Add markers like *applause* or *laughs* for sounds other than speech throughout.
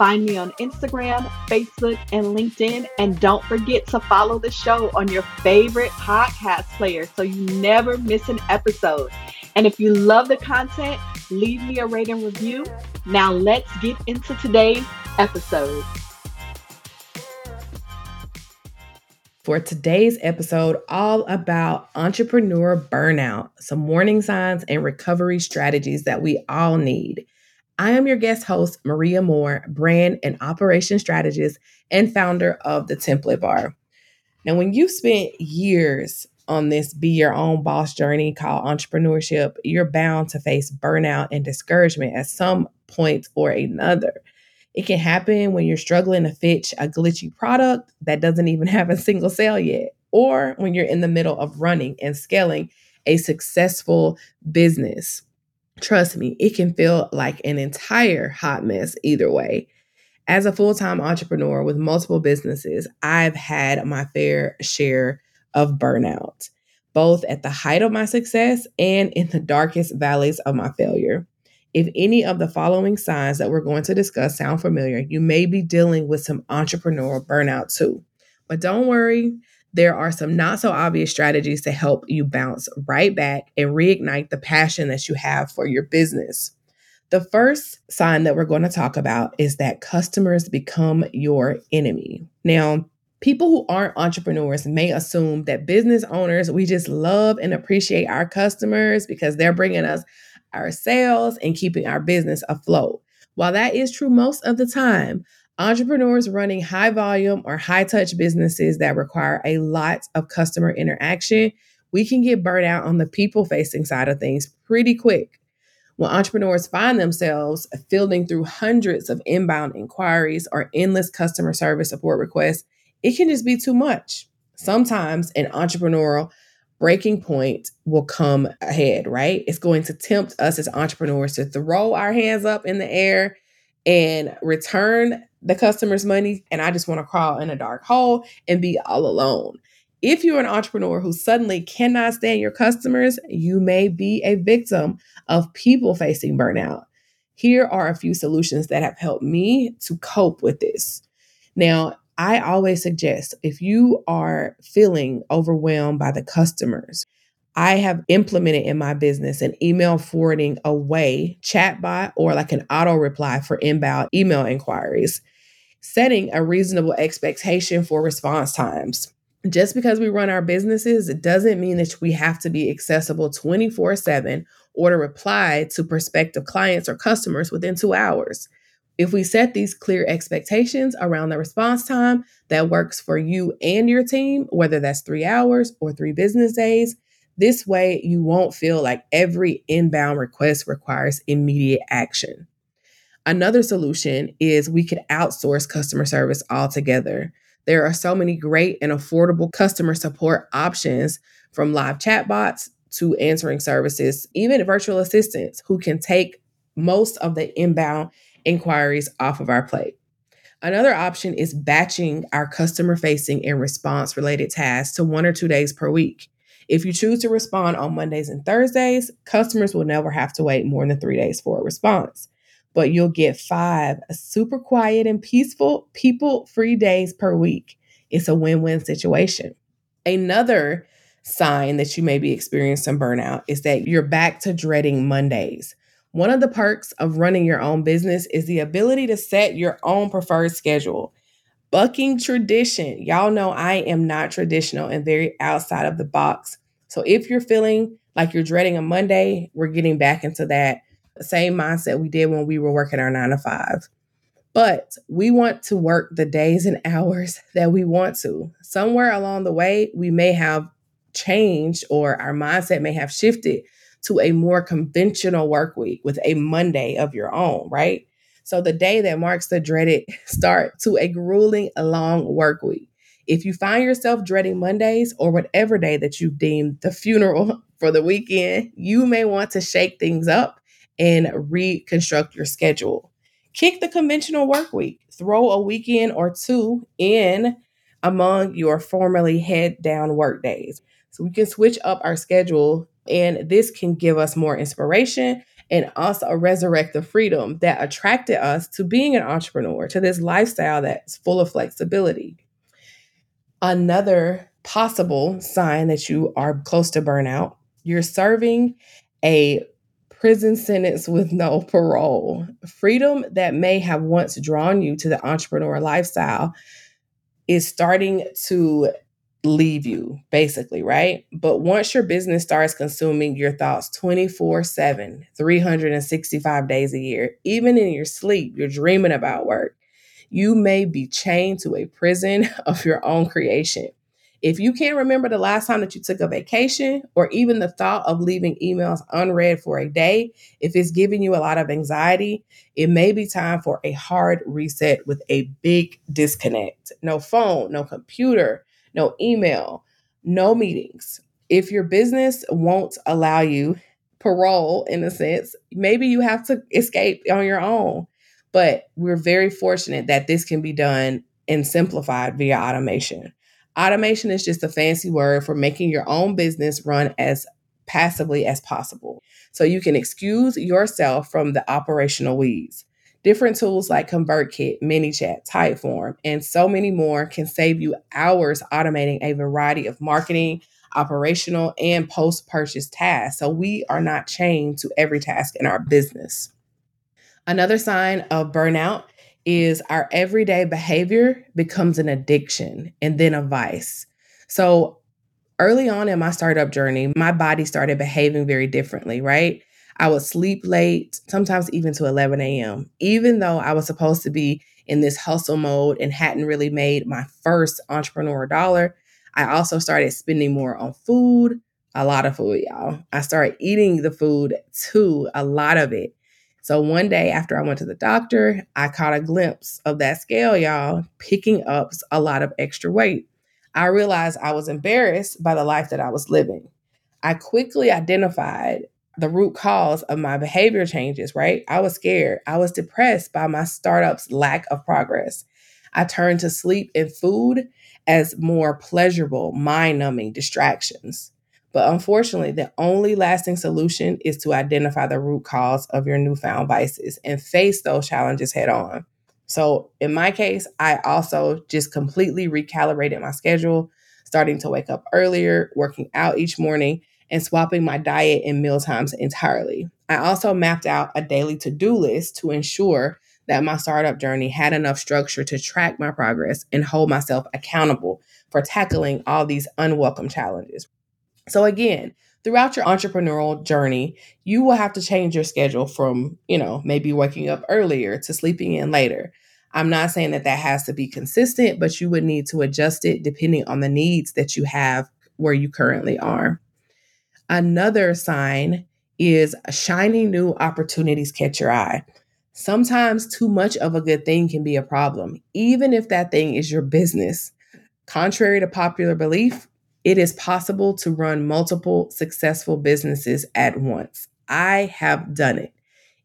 Find me on Instagram, Facebook, and LinkedIn. And don't forget to follow the show on your favorite podcast player so you never miss an episode. And if you love the content, leave me a rating review. Now let's get into today's episode. For today's episode, all about entrepreneur burnout, some warning signs and recovery strategies that we all need. I am your guest host, Maria Moore, brand and operation strategist and founder of the Template Bar. Now, when you've spent years on this be your own boss journey called entrepreneurship, you're bound to face burnout and discouragement at some point or another. It can happen when you're struggling to fetch a glitchy product that doesn't even *laughs* have a single sale yet, or when you're in the middle of running and scaling a successful business. Trust me, it can feel like an entire hot mess either way. As a full time entrepreneur with multiple businesses, I've had my fair share of burnout, both at the height of my success and in the darkest valleys of my failure. If any of the following signs that we're going to discuss sound familiar, you may be dealing with some entrepreneurial burnout too. But don't worry, there are some not so obvious strategies to help you bounce right back and reignite the passion that you have for your business. The first sign that we're going to talk about is that customers become your enemy. Now, people who aren't entrepreneurs may assume that business owners, we just love and appreciate our customers because they're bringing us our sales and keeping our business afloat. While that is true most of the time, Entrepreneurs running high volume or high touch businesses that require a lot of customer interaction, we can get burnt out on the people facing side of things pretty quick. When entrepreneurs find themselves fielding through hundreds of inbound inquiries or endless customer service support requests, it can just be too much. Sometimes an entrepreneurial breaking point will come ahead, right? It's going to tempt us as entrepreneurs to throw our hands up in the air and return the customer's money and I just want to crawl in a dark hole and be all alone. If you're an entrepreneur who suddenly cannot stand your customers, you may be a victim of people facing burnout. Here are a few solutions that have helped me to cope with this. Now, I always suggest if you are feeling overwhelmed by the customers, I have implemented in my business an email forwarding away chatbot or like an auto reply for inbound email inquiries setting a reasonable expectation for response times. Just because we run our businesses, it doesn't mean that we have to be accessible 24 7 or to reply to prospective clients or customers within two hours. If we set these clear expectations around the response time that works for you and your team, whether that's three hours or three business days, this way you won't feel like every inbound request requires immediate action. Another solution is we could outsource customer service altogether. There are so many great and affordable customer support options from live chatbots to answering services, even virtual assistants who can take most of the inbound inquiries off of our plate. Another option is batching our customer facing and response related tasks to one or two days per week. If you choose to respond on Mondays and Thursdays, customers will never have to wait more than three days for a response but you'll get five super quiet and peaceful people free days per week. It's a win win situation. Another sign that you may be experiencing burnout is that you're back to dreading Mondays. One of the perks of running your own business is the ability to set your own preferred schedule. Bucking tradition. Y'all know I am not traditional and very outside of the box. So if you're feeling like you're dreading a Monday, we're getting back into that same mindset we did when we were working our nine to five. But we want to work the days and *laughs* hours that we want to. Somewhere along the way, we may have changed or our mindset may have shifted to a more conventional work week with a Monday of your own, right? So the day that marks the dreaded *laughs* start to a grueling long work week. If you find yourself dreading Mondays or whatever day that you deem the funeral *laughs* for the weekend, you may want to shake things up and reconstruct your schedule. Kick the conventional work week. Throw a weekend or two in among your formerly head down work days. So we can switch up our schedule, and this can give us more inspiration and also resurrect the freedom that attracted us to being an entrepreneur, to this lifestyle that's full of flexibility. Another possible sign that you are close to burnout, you're serving a prison sentence with no parole. Freedom that may have once drawn you to the entrepreneur lifestyle is starting to leave you, basically, right? But once your business starts consuming your thoughts 24 7, 365 days a year, even in your sleep, you're dreaming about work, you may be chained to a prison *laughs* of your own creation. If you can't remember the last time that you took a vacation or even the thought of leaving emails unread for a day, if it's giving you a lot of anxiety, it may be time for a hard reset with a big disconnect. No phone, no computer, no email, no meetings. If your business won't allow you parole in a sense, maybe you have to escape on your own. But we're very fortunate that this can be done and simplified via automation. Automation is just a fancy word for making your own business run as passively as possible. So you can excuse yourself from the operational weeds. Different tools like ConvertKit, ManyChat, Typeform, and so many more can save you hours automating a variety of marketing, operational, and post purchase tasks. So we are not chained to every task in our business. Another sign of burnout is our everyday behavior becomes an addiction and then a vice. So early on in my startup journey, my body started behaving very differently, right? I would sleep late, sometimes even to 11 a.m., even though I was supposed to be in this hustle mode and hadn't really made my first entrepreneur dollar. I also started spending more on food, a lot of food, y'all. I started eating the food too, a lot of it. So one day after I went to the doctor, I caught a glimpse of that scale, y'all, picking up a lot of extra weight. I realized I was embarrassed by the life that I was living. I quickly identified the root cause of my behavior changes, right? I was scared. I was depressed by my startup's lack of progress. I turned to sleep and food as more pleasurable, mind numbing distractions. But unfortunately, the only lasting solution is to identify the root cause of your newfound vices and face those challenges head on. So, in my case, I also just completely recalibrated my schedule, starting to wake up earlier, working out each morning, and swapping my diet and meal times entirely. I also mapped out a daily to do list to ensure that my startup journey had enough structure to track my progress and hold myself accountable for tackling all these unwelcome challenges. So again, throughout your entrepreneurial journey, you will have to change your schedule from, you know, maybe waking up earlier to sleeping in later. I'm not saying that that has to be consistent, but you would need to adjust it depending on the needs that you have where you currently are. Another sign is shining new opportunities catch your eye. Sometimes too much of a good thing can be a problem, even if that thing is your business. Contrary to popular belief, it is possible to run multiple successful businesses at once. I have done it.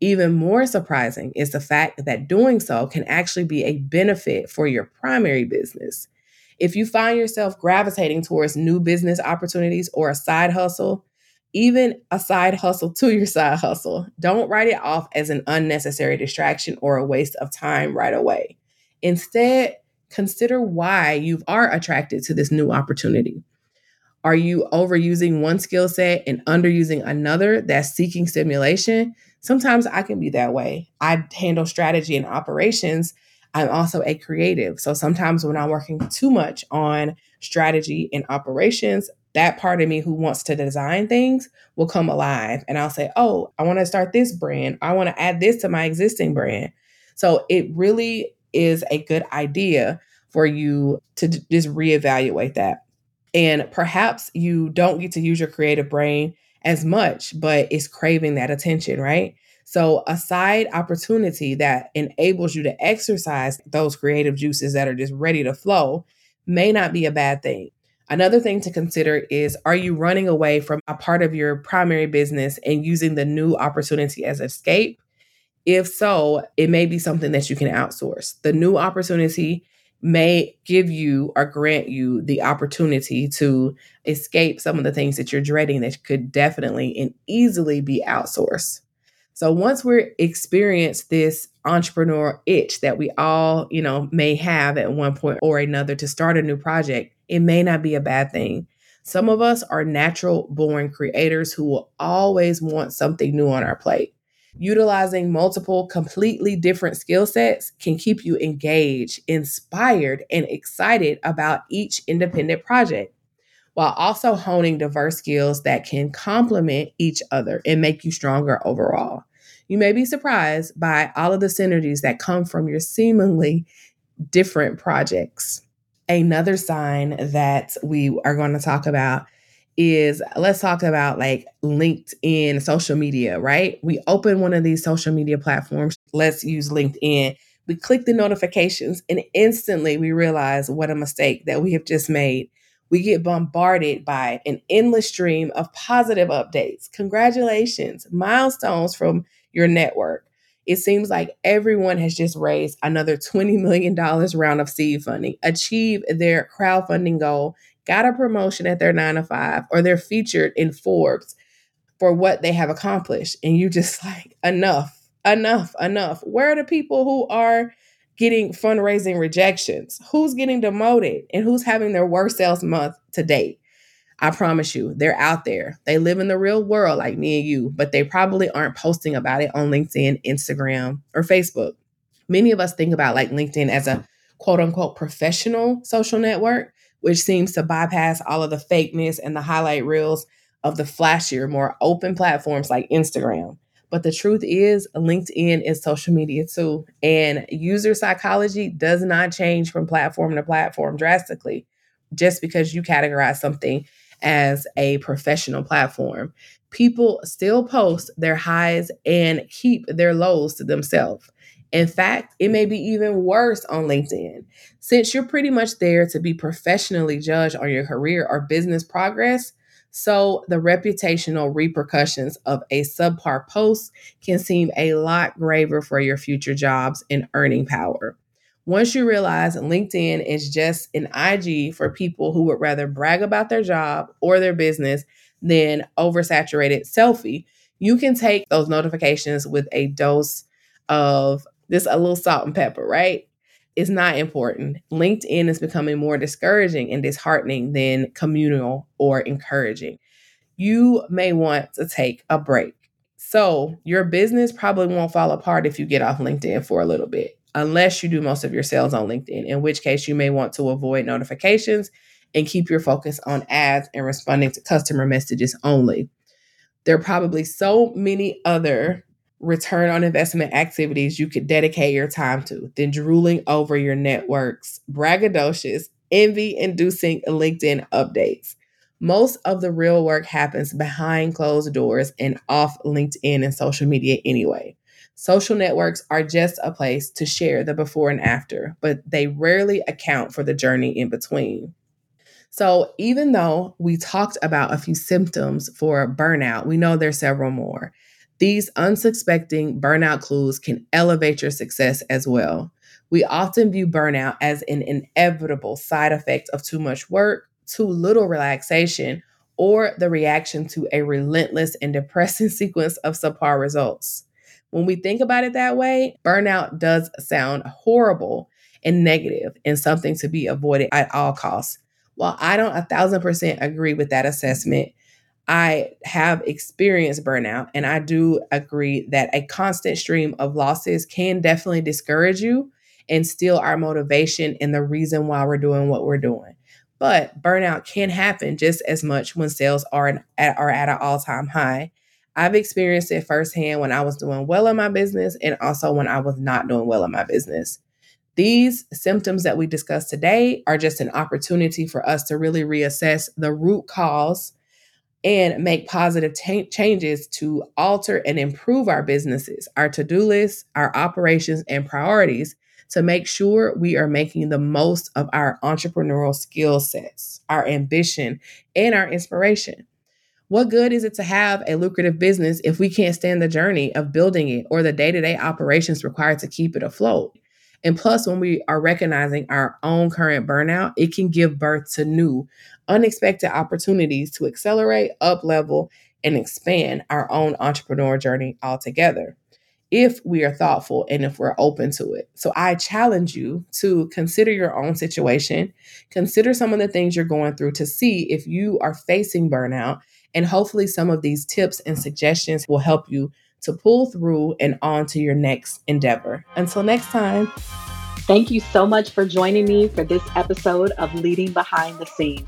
Even more surprising is the fact that doing so can actually be a benefit for your primary business. If you find yourself gravitating towards new business opportunities or a side hustle, even a side hustle to your side hustle, don't write it off as an unnecessary distraction or a waste of time right away. Instead, consider why you are attracted to this new opportunity. Are you overusing one skill set and underusing another that's seeking stimulation? Sometimes I can be that way. I handle strategy and operations. I'm also a creative. So sometimes when I'm working too much on strategy and operations, that part of me who wants to design things will come alive. And I'll say, oh, I want to start this brand. I want to add this to my existing brand. So it really is a good idea for you to just reevaluate that. And perhaps you don't get to use your creative brain as much, but it's craving that attention, right? So, a side opportunity that enables you to exercise those creative juices that are just ready to flow may not be a bad thing. Another thing to consider is are you running away from a part of your primary business and using the new opportunity as escape? If so, it may be something that you can outsource. The new opportunity may give you or grant you the opportunity to escape some of the things that you're dreading that could definitely and easily be outsourced. So once we experience this entrepreneur itch that we all, you know, may have at one point or another to start a new project, it may not be a bad thing. Some of us are natural born creators who will always want something new on our plate. Utilizing multiple completely different skill sets can keep you engaged, inspired, and excited about each independent project while also honing diverse skills that can complement each other and make you stronger overall. You may be surprised by all of the synergies that come from your seemingly different projects. Another sign that we are going to talk about is let's talk about like LinkedIn social media, right? We open one of these social media platforms. Let's use LinkedIn. We click the notifications and instantly we realize what a mistake that we have just made. We get bombarded by an endless stream of positive updates, congratulations, milestones from your network. It seems like everyone has just raised another $20 million round of seed funding, achieved their crowdfunding goal, got a promotion at their nine to five, or they're featured in Forbes for what they have accomplished. And you just *laughs* like, enough, enough, enough. Where are the people who are getting fundraising rejections? Who's getting demoted and who's having their worst sales month to date? I promise you, they're out there. They live in the real world like me and you, but they probably aren't posting about it on LinkedIn, Instagram, or Facebook. Many of us think about like LinkedIn as a quote unquote professional social network, which seems to bypass all of the fakeness and the highlight reels of the flashier, more open platforms like Instagram. But the truth is, LinkedIn is social media too. And user psychology does not change from platform to platform drastically just because you categorize something as a professional platform. People still post their highs and keep their lows to themselves. In fact, it may be even worse on LinkedIn. Since you're pretty much there to be professionally judged on your career or business progress, so the reputational repercussions of a subpar post can seem a lot graver for your future jobs and earning power. Once you realize LinkedIn is just an IG for people who would rather brag about their job or their business than oversaturated selfie, you can take those notifications with a dose of just a little salt and pepper, right? It's not important. LinkedIn is becoming more discouraging and disheartening than communal or encouraging. You may want to take a break. So, your business probably won't fall apart if you get off LinkedIn for a little bit unless you do most of your sales on LinkedIn, in which case you may want to avoid notifications and keep your focus on ads and responding to customer messages only. There are probably so many other return on investment activities you could dedicate your time to than drooling over your network's braggadocious, envy inducing LinkedIn updates. Most of the real work happens behind closed doors and off LinkedIn and social media anyway. Social networks are just a place to share the before and after, but they rarely account for the journey in between. So, even though we talked about a few symptoms for burnout, we know there's several more. These unsuspecting burnout clues can elevate your success as well. We often view burnout as an inevitable side effect of too much work, too little relaxation, or the reaction to a relentless and depressing *laughs* sequence of subpar results. When we think about it that way, burnout does sound horrible and negative and something to be avoided at all costs. While I don't a thousand percent agree with that assessment, I have experienced burnout and I do agree that a constant stream of losses can definitely discourage you and steal our motivation and the reason why we're doing what we're doing. But burnout can happen just as much when sales are at, are at an all time high I've experienced it firsthand when I was doing well in my business and also when I was not doing well in my business. These symptoms that we discussed today are just an opportunity for us to really reassess the root cause and make positive t- changes to alter and improve our businesses, our to do lists, our operations, and priorities to make sure we are making the most of our entrepreneurial skill sets, our ambition, and our inspiration. What good is it to have a lucrative business if we can't stand the journey of building it or the day to day operations required to keep it afloat? And plus, when we are recognizing our own current burnout, it can give birth to new, unexpected opportunities to accelerate, up level, and expand our own entrepreneur journey altogether if we are thoughtful and if we're open to it. So I challenge you to consider your own situation, consider some of the things you're going through to see if you are facing burnout. And hopefully, some of these tips and suggestions will help you to pull through and on to your next endeavor. Until next time. Thank you so much for joining me for this episode of Leading Behind the Scene.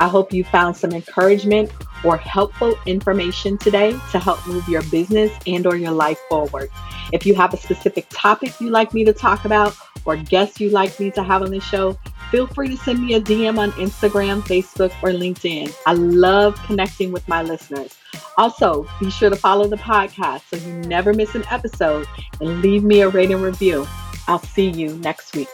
I hope you found some encouragement or helpful information today to help move your business and or your life forward. If you have a specific topic you'd like me to talk about or guests you'd like me to have on the show, feel free to send me a DM on Instagram, Facebook, or LinkedIn. I love connecting with my listeners. Also, be sure to follow the podcast so you never miss an episode and leave me a rating review. I'll see you next week.